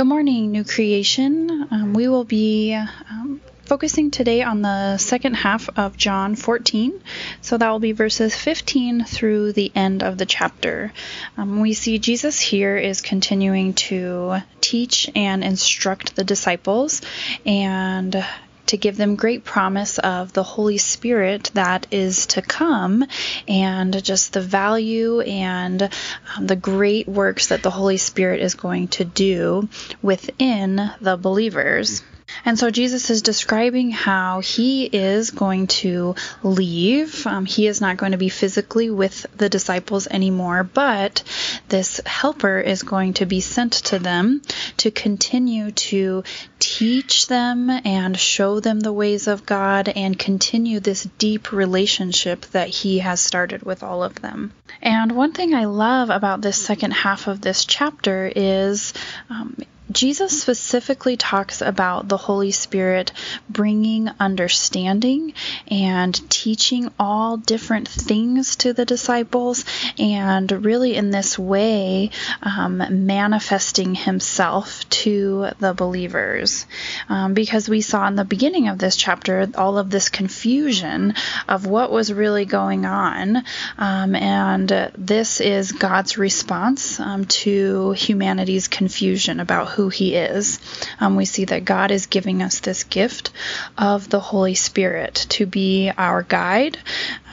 Good morning, New Creation. Um, we will be um, focusing today on the second half of John 14. So that will be verses 15 through the end of the chapter. Um, we see Jesus here is continuing to teach and instruct the disciples and to give them great promise of the Holy Spirit that is to come and just the value and um, the great works that the Holy Spirit is going to do within the believers. And so Jesus is describing how he is going to leave. Um, he is not going to be physically with the disciples anymore, but this helper is going to be sent to them to continue to teach them and show them the ways of God and continue this deep relationship that he has started with all of them. And one thing I love about this second half of this chapter is um, Jesus specifically talks about the Holy Spirit bringing understanding and teaching all different things to the disciples, and really in this way um, manifesting himself to the believers. Um, because we saw in the beginning of this chapter all of this confusion of what was really going on, um, and this is God's response um, to humanity's confusion about who who He is. Um, we see that God is giving us this gift of the Holy Spirit to be our guide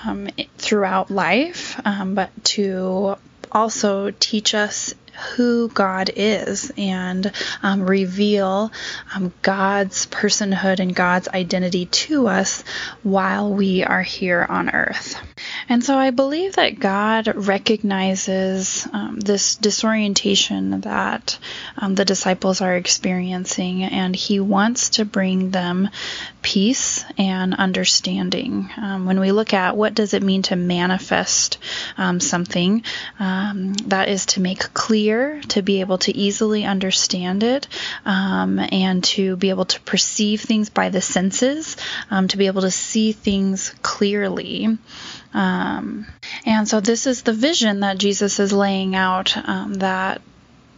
um, throughout life, um, but to also teach us who God is and um, reveal um, God's personhood and God's identity to us while we are here on earth. And so I believe that God recognizes um, this disorientation that um, the disciples are experiencing, and He wants to bring them peace and understanding. Um, when we look at what does it mean to manifest um, something, that is to make clear, to be able to easily understand it, um, and to be able to perceive things by the senses, to be able to see things clearly. Um, and so this is the vision that Jesus is laying out um, that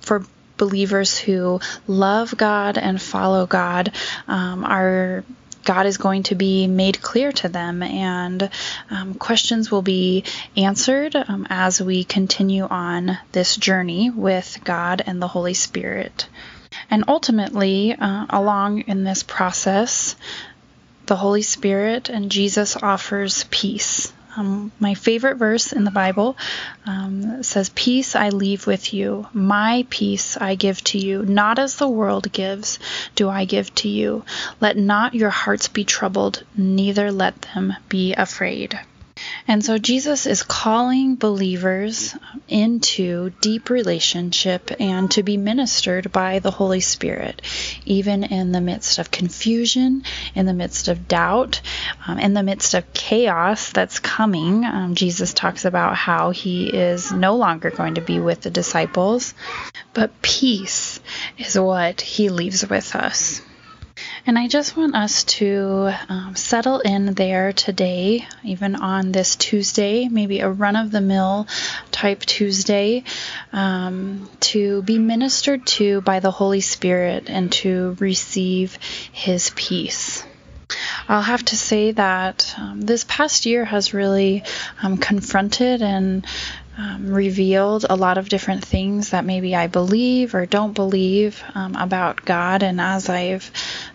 for believers who love God and follow God um, are God is going to be made clear to them, and um, questions will be answered um, as we continue on this journey with God and the Holy Spirit. And ultimately, uh, along in this process, the Holy Spirit and Jesus offers peace. Um, my favorite verse in the Bible um, says, Peace I leave with you, my peace I give to you. Not as the world gives, do I give to you. Let not your hearts be troubled, neither let them be afraid. And so Jesus is calling believers into deep relationship and to be ministered by the Holy Spirit, even in the midst of confusion, in the midst of doubt, um, in the midst of chaos that's coming. Um, Jesus talks about how he is no longer going to be with the disciples, but peace is what he leaves with us. And I just want us to um, settle in there today, even on this Tuesday, maybe a run of the mill type Tuesday, um, to be ministered to by the Holy Spirit and to receive His peace. I'll have to say that um, this past year has really um, confronted and um, revealed a lot of different things that maybe I believe or don't believe um, about God. And as I've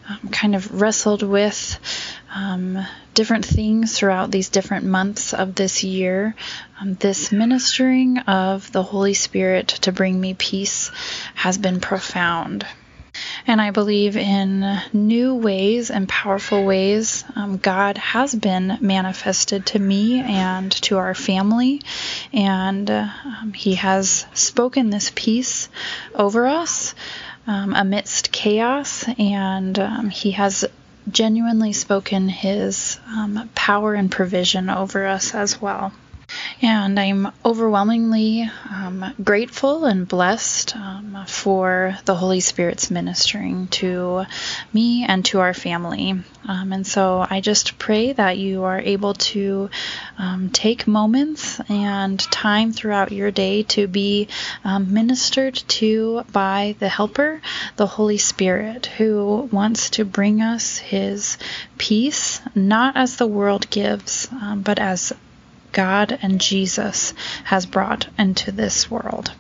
um, kind of wrestled with um, different things throughout these different months of this year, um, this ministering of the Holy Spirit to bring me peace has been profound. And I believe in new ways and powerful ways. Um, God has been manifested to me and to our family, and uh, um, He has spoken this peace over us um, amidst chaos, and um, He has genuinely spoken His um, power and provision over us as well. And I'm overwhelmingly um, grateful and blessed um, for the Holy Spirit's ministering to me and to our family. Um, and so I just pray that you are able to um, take moments and time throughout your day to be um, ministered to by the Helper, the Holy Spirit, who wants to bring us His peace, not as the world gives, um, but as God and Jesus has brought into this world.